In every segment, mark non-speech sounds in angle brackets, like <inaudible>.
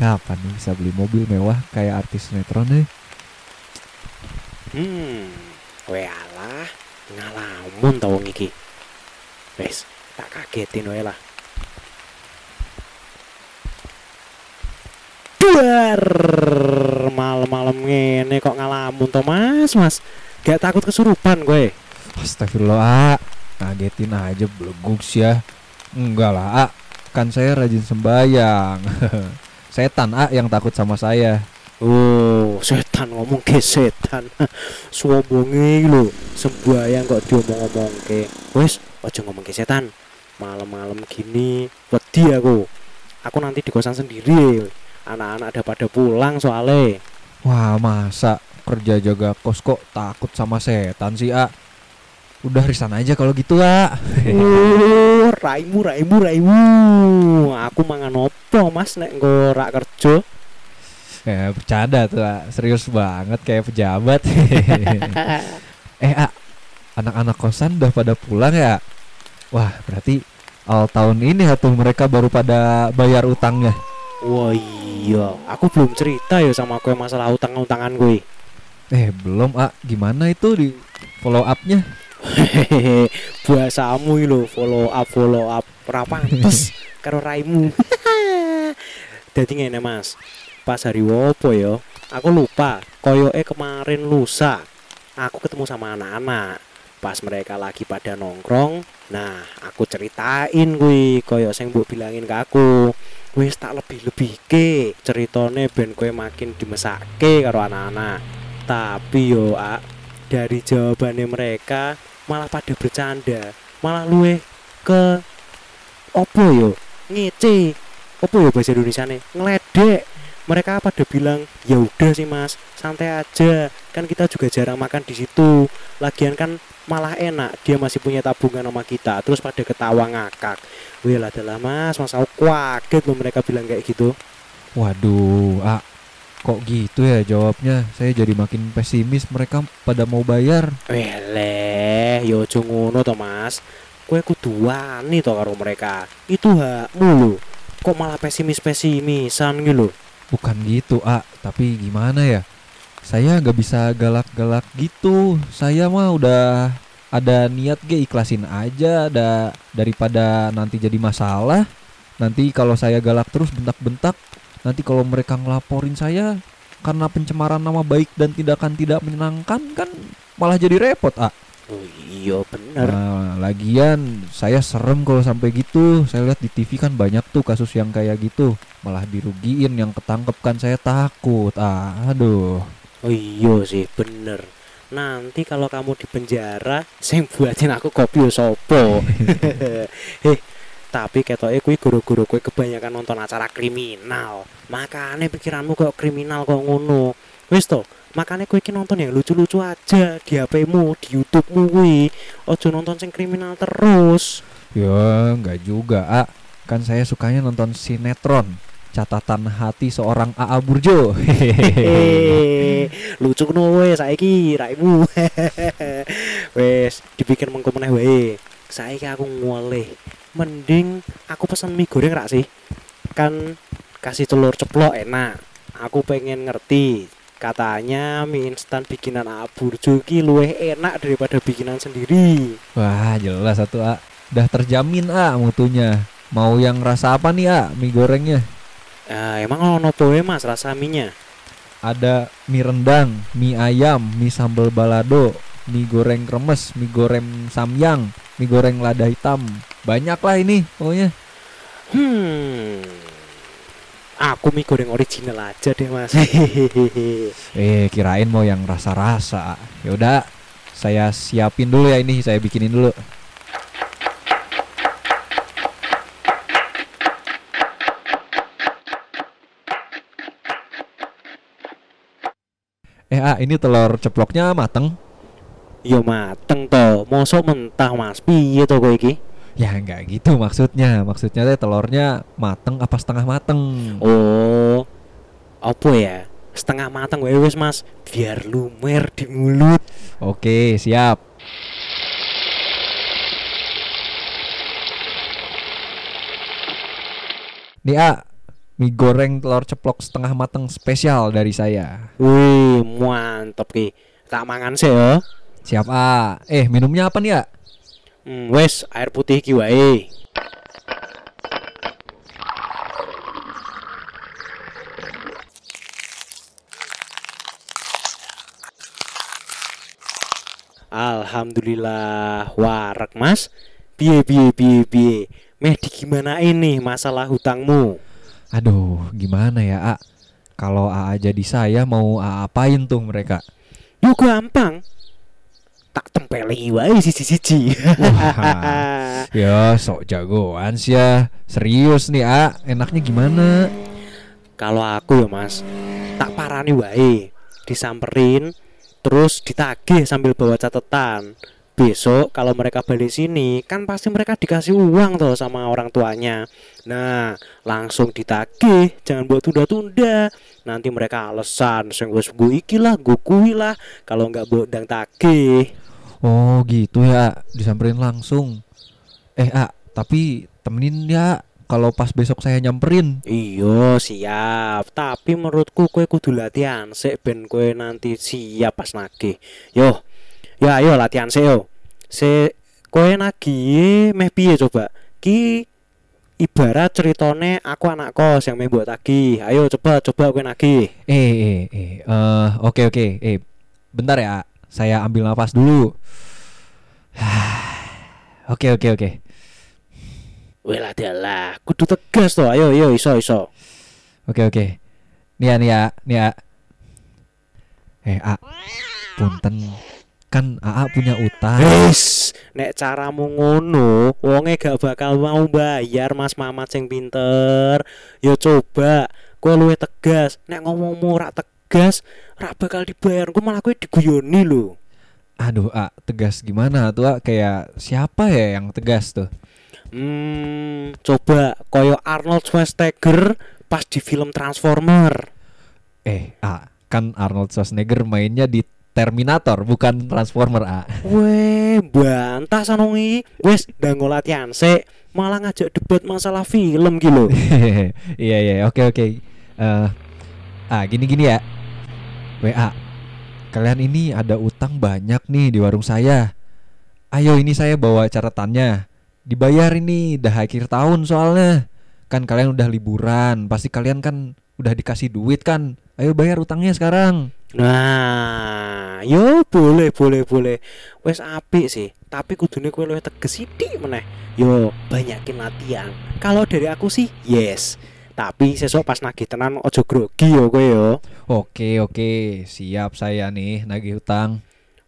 kapan nih bisa beli mobil mewah kayak artis sinetron deh? Hmm, we alah ngalamun tau wong iki. Wes, tak kagetin wae lah. Duar, malam-malam ngene kok ngalamun to Mas, Mas. Gak takut kesurupan gue. Astagfirullah, A. ngagetin aja beleguk sih ya. Enggak lah, A. Kan saya rajin sembayang. <laughs> Setan A yang takut sama saya. Oh, setan ngomong ke setan. <laughs> Sombonge iki lho, sembayang kok diomong-omong ke. Wes, aja ngomong ke setan. Malam-malam gini wedi aku. Aku nanti di kosan sendiri. Anak-anak ada pada pulang soalnya. Wah, masa kerja jaga kos kok takut sama setan sih, A? Udah risan aja kalau gitu, A. Oh, raimu raimu raimu. Aku mangan opo, Mas nek nggo rak kerja. Ya, bercanda tuh, A. Serius banget kayak pejabat. <laughs> eh, A. Anak-anak kosan udah pada pulang ya? Wah, berarti awal tahun ini ya tuh mereka baru pada bayar utangnya. Wah iya, aku belum cerita ya sama aku masalah utang-utangan gue. Eh, belum, A. Gimana itu di follow up-nya? <laughs> Iki lho, follow up follow up ora pantes <laughs> karo raimu. <laughs> Dadi ngene Mas. Pas hari wopo ya? Aku lupa. Koyoke kemarin lusa. Aku ketemu sama anak-anak. Pas mereka lagi pada nongkrong, nah aku ceritain kuwi koyo sing mbok bilangin ke aku. Wis tak lebih-lebih ke ceritane ben kowe makin dimesake karo anak-anak. Tapi yo, A, dari jawabannya mereka malah pada bercanda malah luwe ke opo yo? Ngece. Opo yo bahasa Indonesia nih ngeledek. Mereka pada bilang ya udah sih mas santai aja. Kan kita juga jarang makan di situ. Lagian kan malah enak dia masih punya tabungan sama kita terus pada ketawa ngakak. Wih lah adalah mas mas aku kaget loh mereka bilang kayak gitu. Waduh, A. Kok gitu ya jawabnya? Saya jadi makin pesimis mereka pada mau bayar. Weleh, yo aja ngono to, Mas. Kowe kudu wani to karo mereka. Itu hakmu lho. Kok malah pesimis-pesimisan gitu lho. Bukan gitu, A. Tapi gimana ya? Saya nggak bisa galak-galak gitu. Saya mah udah ada niat ge ikhlasin aja ada daripada nanti jadi masalah. Nanti kalau saya galak terus bentak-bentak, nanti kalau mereka ngelaporin saya karena pencemaran nama baik dan tindakan tidak menyenangkan kan malah jadi repot, A. Oh iya bener. Nah, lagian saya serem kalau sampai gitu. Saya lihat di TV kan banyak tuh kasus yang kayak gitu. Malah dirugiin yang ketangkep kan saya takut. Ah, aduh. Oh iya sih bener. Nanti kalau kamu di penjara, sing buatin aku kopi sopo. Heh, <laughs> tapi ketoke kuwi guru-guru kuwi kebanyakan nonton acara kriminal. Makanya pikiranmu kok kriminal kok ngono. Wis makanya kuwi iki nonton yang lucu-lucu aja di HP-mu, di YouTube-mu kuwi. Ojo nonton sing kriminal terus. Ya, nggak juga, A. Kan saya sukanya nonton sinetron. Catatan hati seorang AA Burjo. Hehehe. lucu ngono wes saiki raimu. <laughs> wes dibikin mengko meneh wae. Saiki aku ngoleh. Mending aku pesen mie goreng rak sih. Kan kasih telur ceplok enak. Aku pengen ngerti. Katanya mie instan bikinan AA Burjo ki luwih enak daripada bikinan sendiri. Wah, jelas satu A. Udah terjamin A mutunya. Mau yang rasa apa nih A mie gorengnya? Ah, emang ono poe Mas rasa mie-nya? Ada mie rendang, mie ayam, mie sambal balado, mie goreng kremes, mie goreng samyang, mie goreng lada hitam. Banyak lah ini pokoknya. Hmm. Aku mie goreng original aja deh, Mas. Eh, kirain mau yang rasa-rasa. Ya udah, saya siapin dulu ya ini, saya bikinin dulu. Eh, ah, ini telur ceploknya mateng. Yo mateng to, mosok mentah Mas. Piye to kowe iki? Ya nggak gitu maksudnya. Maksudnya teh telurnya mateng apa setengah mateng. Oh. Apa ya? Setengah mateng wae Mas. Biar lumer di mulut. Oke, siap. Nih, A, mie goreng telur ceplok setengah mateng spesial dari saya. Wih, mantep ki. Tak mangan sih ya. Siap, A. Eh, minumnya apa nih, A? Hmm, wes air putih ki wae. Alhamdulillah warak mas Piye piye piye piye Meh di gimana ini masalah hutangmu Aduh, gimana ya A? Kalau AA jadi saya mau AA apain tuh mereka? Yo gampang Tak tempeli wae siji-siji. <laughs> Ya sok jagoan sih ya. Serius nih A, enaknya gimana? Kalau aku ya mas Tak parani wae. Disamperin Terus ditagih sambil bawa catatan. Besok kalau mereka balik sini Kan pasti mereka dikasih uang tuh sama orang tuanya. Nah langsung ditagih Jangan buat tunda-tunda Nanti mereka alasan Sing wis gue iki lah gue kui lah Kalau nggak buat dang tagih. Oh gitu ya, disamperin langsung. Eh A, tapi temenin ya kalau pas besok saya nyamperin. Iya siap. Tapi menurutku kue kudu latihan Sik ben kue nanti siap pas nagih. Yo Ya ayo latihan sik yo. Se kue nagih meh piye coba? Ki ibarat ceritone aku anak kos yang meh buat tagih Ayo coba coba kue nagih Eh eh eh, eh, oke oke. Eh, bentar ya, saya ambil nafas dulu. <sighs> Oke oke oke. Weh latihan lah Kudu tegas tuh Ayo ayo iso iso Oke oke. Ya, nih ya. Eh A, punten kan AA punya utang. Wis, nek caramu ngono, wonge gak bakal mau bayar Mas Mamat sing pinter. Ya coba, kowe luwih tegas. Nek ngomongmu ora tegas, ora bakal dibayar. Kowe malah kowe diguyoni lho. Aduh A, tegas gimana tuh A? Kayak siapa ya yang tegas tuh? Hmm, coba koyo Arnold Schwarzenegger pas di film Transformer. Eh A, kan Arnold Schwarzenegger mainnya di Terminator bukan Transformer A. Weh, bantah sanongi. Wes, ndang latihan sik, malah ngajak debat masalah film gitu. <laughs> Iya iya oke oke. Eh ah gini gini ya. WA. Kalian ini ada utang banyak nih di warung saya. Ayo ini saya bawa catatannya. Dibayar ini dah akhir tahun soalnya. Kan kalian udah liburan, pasti kalian kan udah dikasih duit kan. Ayo bayar utangnya sekarang. Nah, boleh boleh boleh. Wes apik sih, tapi kudune kowe luwih teges sithik meneh. Yo banyakin latihan. Kalau dari aku sih yes. Tapi sesuk pas nagih tenan ojo grogi yo kowe yo. Oke oke, siap saya nih nagih utang.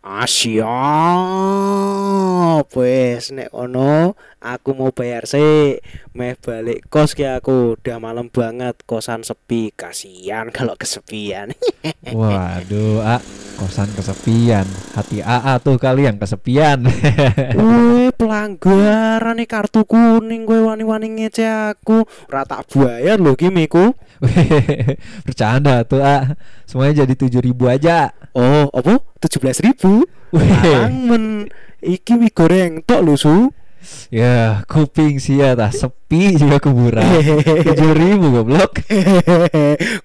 Ah siap. Wes nek ono aku mau bayar sih. Meh balik kos ki aku. Udah malam banget kosan sepi. Kasihan kalau kesepian. <laughs> Waduh, A, kosan kesepian. Hati AA tuh kali yang kesepian. <laughs> Wih, pelanggaran nih kartu kuning gue wani-wani ngece aku. Rata bayar lho gimiku. <laughs> Bercanda tuh, A. Semuanya jadi 7000 aja. Oh, apa? 17.000 ribu. Wih. men. Iki mie goreng tok lho su. Ya, kuping sih ya tah sepi juga kuburan. 7000 goblok.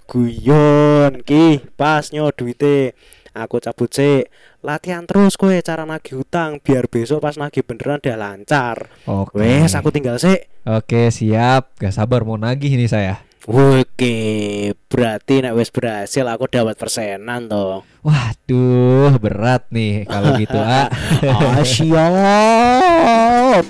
Guyon ki, pas nyo duite. Aku cabut sih. Latihan terus kowe cara nagih hutang biar besok pas nagih beneran udah lancar. Oke. Wes, aku tinggal sih. Oke, siap. Gak sabar mau nagih nih saya. Oke, berarti nek wis berhasil aku dapat persenan toh. Waduh, berat nih kalau gitu, A. Ah, siap.